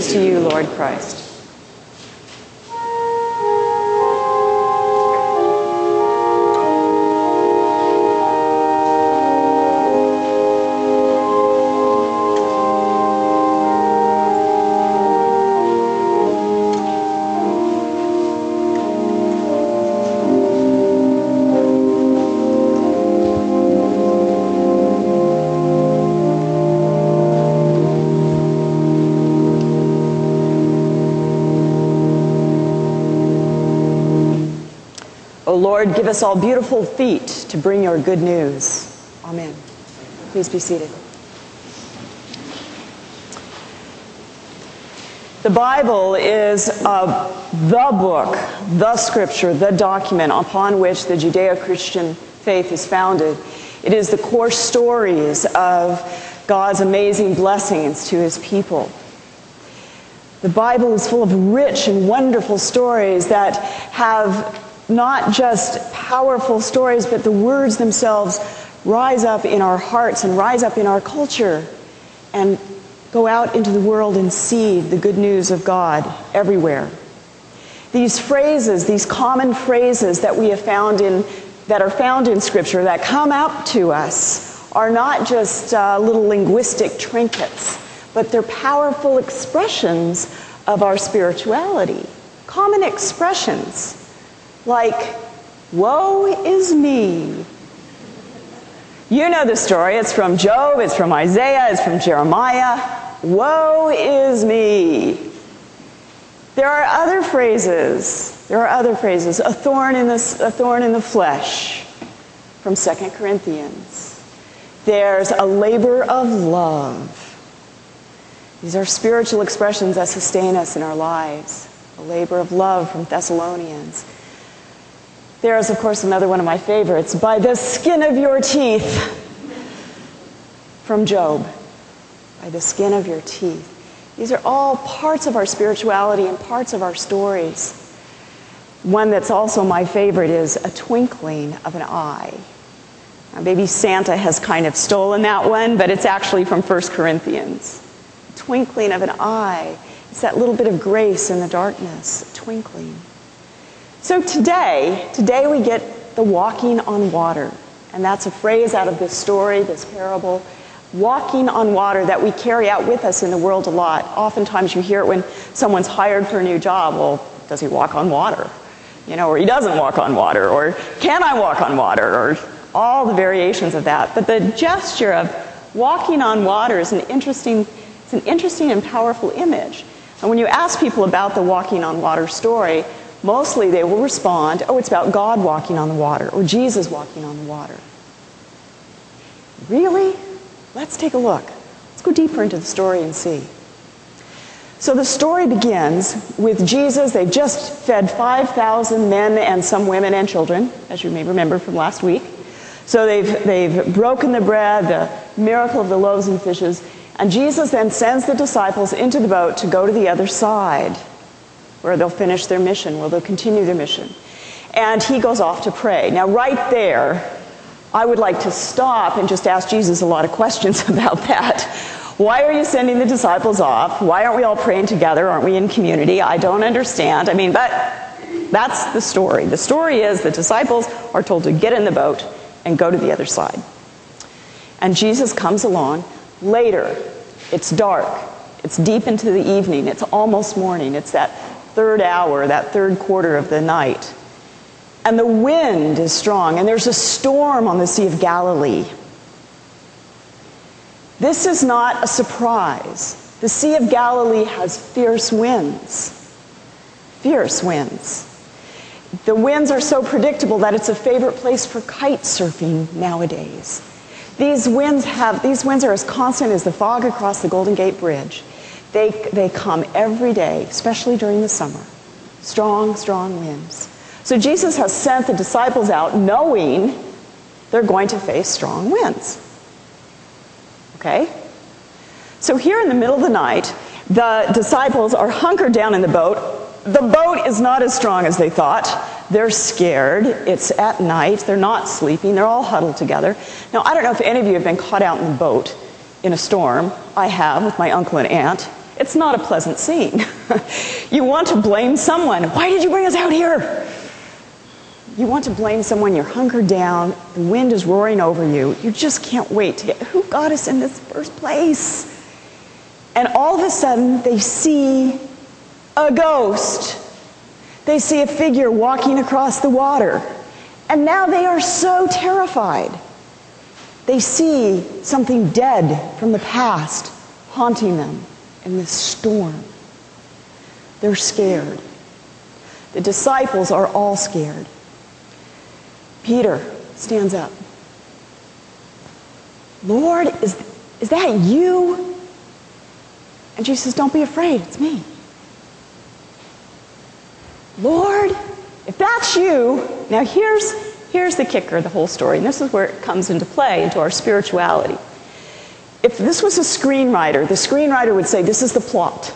to you, Lord Christ. Us all beautiful feet to bring your good news. Amen. Please be seated. The Bible is uh, the book, the scripture, the document upon which the Judeo Christian faith is founded. It is the core stories of God's amazing blessings to his people. The Bible is full of rich and wonderful stories that have not just powerful stories, but the words themselves rise up in our hearts and rise up in our culture and go out into the world and see the good news of God everywhere. These phrases, these common phrases that we have found in, that are found in Scripture that come out to us are not just uh, little linguistic trinkets, but they're powerful expressions of our spirituality. Common expressions like, woe is me. You know the story. It's from Job, it's from Isaiah, it's from Jeremiah. Woe is me. There are other phrases. There are other phrases. A thorn in the, a thorn in the flesh from 2 Corinthians. There's a labor of love. These are spiritual expressions that sustain us in our lives. A labor of love from Thessalonians. There is, of course, another one of my favorites by the skin of your teeth from Job. By the skin of your teeth. These are all parts of our spirituality and parts of our stories. One that's also my favorite is a twinkling of an eye. Now, maybe Santa has kind of stolen that one, but it's actually from 1 Corinthians. Twinkling of an eye. It's that little bit of grace in the darkness, twinkling. So today, today we get the walking on water. And that's a phrase out of this story, this parable. Walking on water that we carry out with us in the world a lot. Oftentimes you hear it when someone's hired for a new job. Well, does he walk on water? You know, or he doesn't walk on water, or can I walk on water, or all the variations of that. But the gesture of walking on water is an interesting, it's an interesting and powerful image. And when you ask people about the walking on water story, mostly they will respond, oh, it's about God walking on the water or Jesus walking on the water. Really? Let's take a look. Let's go deeper into the story and see. So the story begins with Jesus. They've just fed 5,000 men and some women and children, as you may remember from last week. So they've, they've broken the bread, the miracle of the loaves and fishes, and Jesus then sends the disciples into the boat to go to the other side, where they'll finish their mission, where they'll continue their mission. And he goes off to pray. Now, right there, I would like to stop and just ask Jesus a lot of questions about that. Why are you sending the disciples off? Why aren't we all praying together? Aren't we in community? I don't understand. I mean, but that's the story. The story is the disciples are told to get in the boat and go to the other side. And Jesus comes along later. It's dark. It's deep into the evening. It's almost morning. It's that third hour, that third quarter of the night. And the wind is strong, and there's a storm on the Sea of Galilee. This is not a surprise. The Sea of Galilee has fierce winds. Fierce winds. The winds are so predictable that it's a favorite place for kite surfing nowadays. These winds, have, these winds are as constant as the fog across the Golden Gate Bridge. They, they come every day, especially during the summer. Strong, strong winds. So Jesus has sent the disciples out knowing they're going to face strong winds. Okay? So here in the middle of the night, the disciples are hunkered down in the boat. The boat is not as strong as they thought. They're scared. It's at night. They're not sleeping. They're all huddled together. Now, I don't know if any of you have been caught out in the boat in a storm. I have with my uncle and aunt. It's not a pleasant scene. you want to blame someone. Why did you bring us out here? You want to blame someone, you're hunkered down, the wind is roaring over you, you just can't wait to get who got us in this first place. And all of a sudden, they see a ghost. They see a figure walking across the water. And now they are so terrified. They see something dead from the past haunting them in this storm. They're scared. The disciples are all scared. Peter stands up. Lord, is, is that you? And Jesus says, Don't be afraid, it's me. Lord, if that's you, now here's, here's the kicker, the whole story, and this is where it comes into play, into our spirituality. If this was a screenwriter, the screenwriter would say, This is the plot.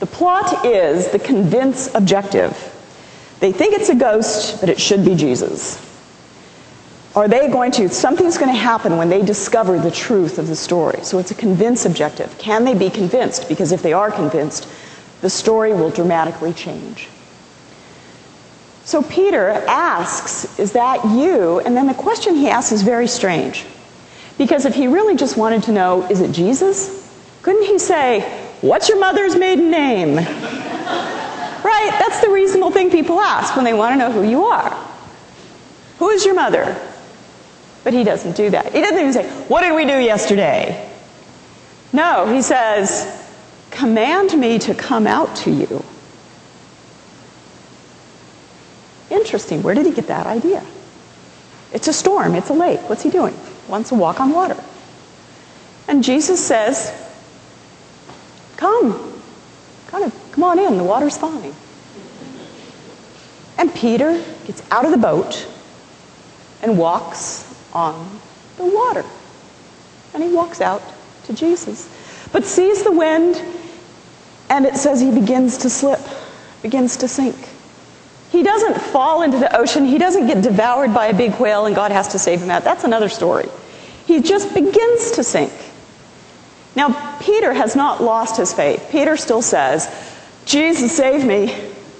The plot is the convince objective. They think it's a ghost, but it should be Jesus. Are they going to, something's going to happen when they discover the truth of the story. So it's a convince objective. Can they be convinced? Because if they are convinced, the story will dramatically change. So Peter asks, Is that you? And then the question he asks is very strange. Because if he really just wanted to know, Is it Jesus? Couldn't he say, What's your mother's maiden name? right? That's the reasonable thing people ask when they want to know who you are. Who is your mother? But he doesn't do that. He doesn't even say, What did we do yesterday? No, he says, Command me to come out to you. Interesting. Where did he get that idea? It's a storm, it's a lake. What's he doing? Wants to walk on water. And Jesus says, Come. Kind of, come on in, the water's fine. And Peter gets out of the boat and walks on the water. And he walks out to Jesus, but sees the wind, and it says he begins to slip, begins to sink. He doesn't fall into the ocean. He doesn't get devoured by a big whale and God has to save him out. That's another story. He just begins to sink. Now, Peter has not lost his faith. Peter still says, Jesus, save me,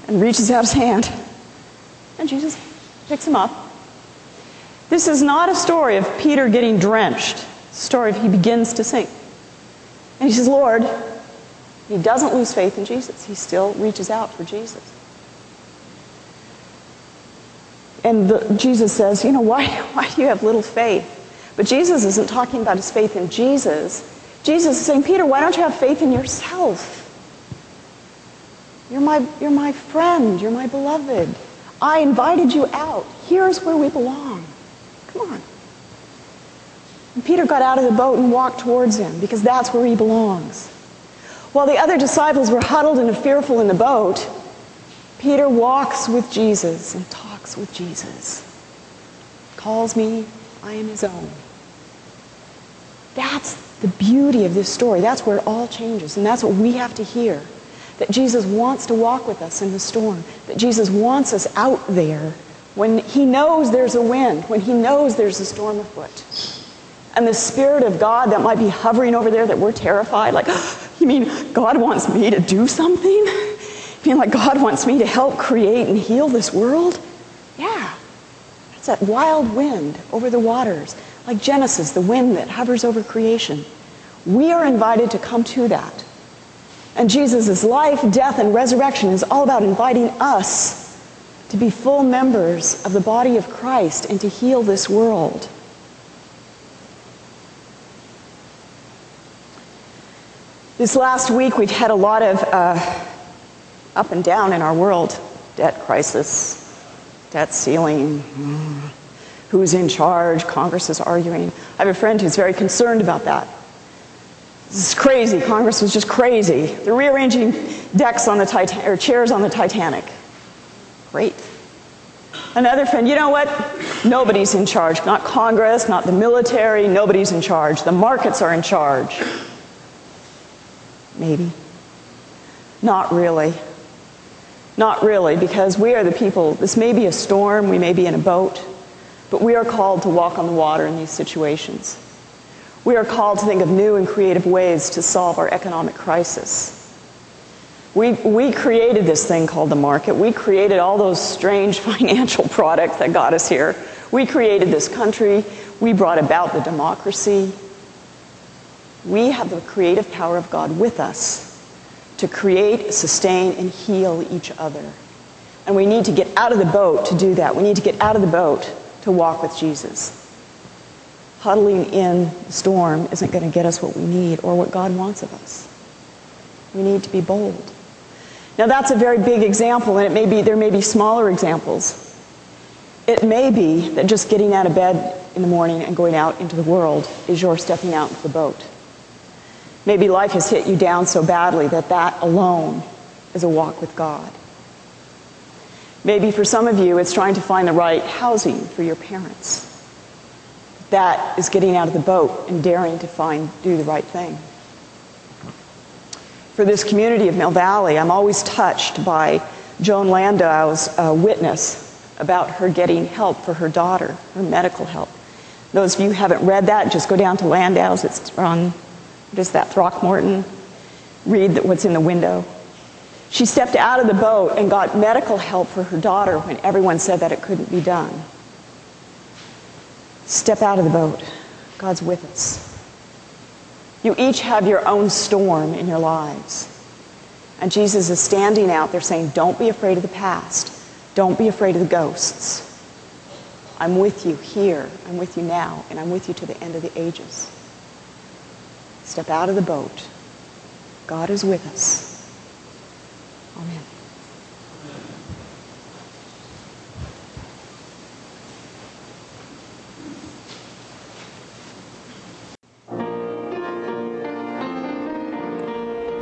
and reaches out his hand. And Jesus picks him up. This is not a story of Peter getting drenched. It's a story of he begins to sink. And he says, Lord, he doesn't lose faith in Jesus. He still reaches out for Jesus. And the, Jesus says, You know, why, why do you have little faith? But Jesus isn't talking about his faith in Jesus. Jesus is saying, Peter, why don't you have faith in yourself? You're my, you're my friend. You're my beloved. I invited you out. Here's where we belong. Come on. And Peter got out of the boat and walked towards him because that's where he belongs. While the other disciples were huddled and fearful in the boat, Peter walks with Jesus and talks with Jesus. Calls me, I am his own. That's the beauty of this story. That's where it all changes. And that's what we have to hear. That Jesus wants to walk with us in the storm. That Jesus wants us out there when he knows there's a wind, when he knows there's a storm afoot. And the Spirit of God that might be hovering over there that we're terrified, like, you mean God wants me to do something? You mean like God wants me to help create and heal this world? Yeah. It's that wild wind over the waters, like Genesis, the wind that hovers over creation. We are invited to come to that. And Jesus' life, death, and resurrection is all about inviting us to be full members of the body of Christ and to heal this world. This last week, we've had a lot of uh, up and down in our world debt crisis, debt ceiling, who's in charge, Congress is arguing. I have a friend who's very concerned about that. This is crazy. Congress was just crazy. They're rearranging decks on the Titan- or chairs on the Titanic. Great. Another friend, you know what? Nobody's in charge. Not Congress, not the military, nobody's in charge. The markets are in charge. Maybe. Not really. Not really, because we are the people. This may be a storm, we may be in a boat, but we are called to walk on the water in these situations. We are called to think of new and creative ways to solve our economic crisis. We, we created this thing called the market. We created all those strange financial products that got us here. We created this country. We brought about the democracy. We have the creative power of God with us to create, sustain, and heal each other. And we need to get out of the boat to do that. We need to get out of the boat to walk with Jesus. Huddling in the storm isn't going to get us what we need or what God wants of us. We need to be bold. Now that's a very big example, and it may be there may be smaller examples. It may be that just getting out of bed in the morning and going out into the world is your stepping out into the boat. Maybe life has hit you down so badly that that alone is a walk with God. Maybe for some of you, it's trying to find the right housing for your parents. That is getting out of the boat and daring to find, do the right thing. For this community of Mill Valley, I'm always touched by Joan Landau's uh, witness about her getting help for her daughter, her medical help. Those of you who haven't read that, just go down to Landau's. It's on is that, Throckmorton? Read what's in the window. She stepped out of the boat and got medical help for her daughter when everyone said that it couldn't be done. Step out of the boat. God's with us. You each have your own storm in your lives. And Jesus is standing out there saying, Don't be afraid of the past. Don't be afraid of the ghosts. I'm with you here. I'm with you now. And I'm with you to the end of the ages. Step out of the boat. God is with us. Amen.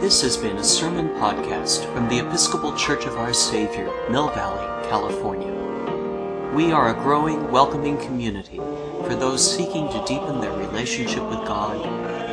This has been a sermon podcast from the Episcopal Church of Our Savior, Mill Valley, California. We are a growing, welcoming community for those seeking to deepen their relationship with God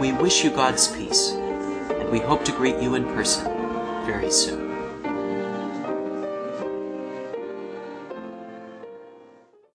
We wish you God's peace, and we hope to greet you in person very soon.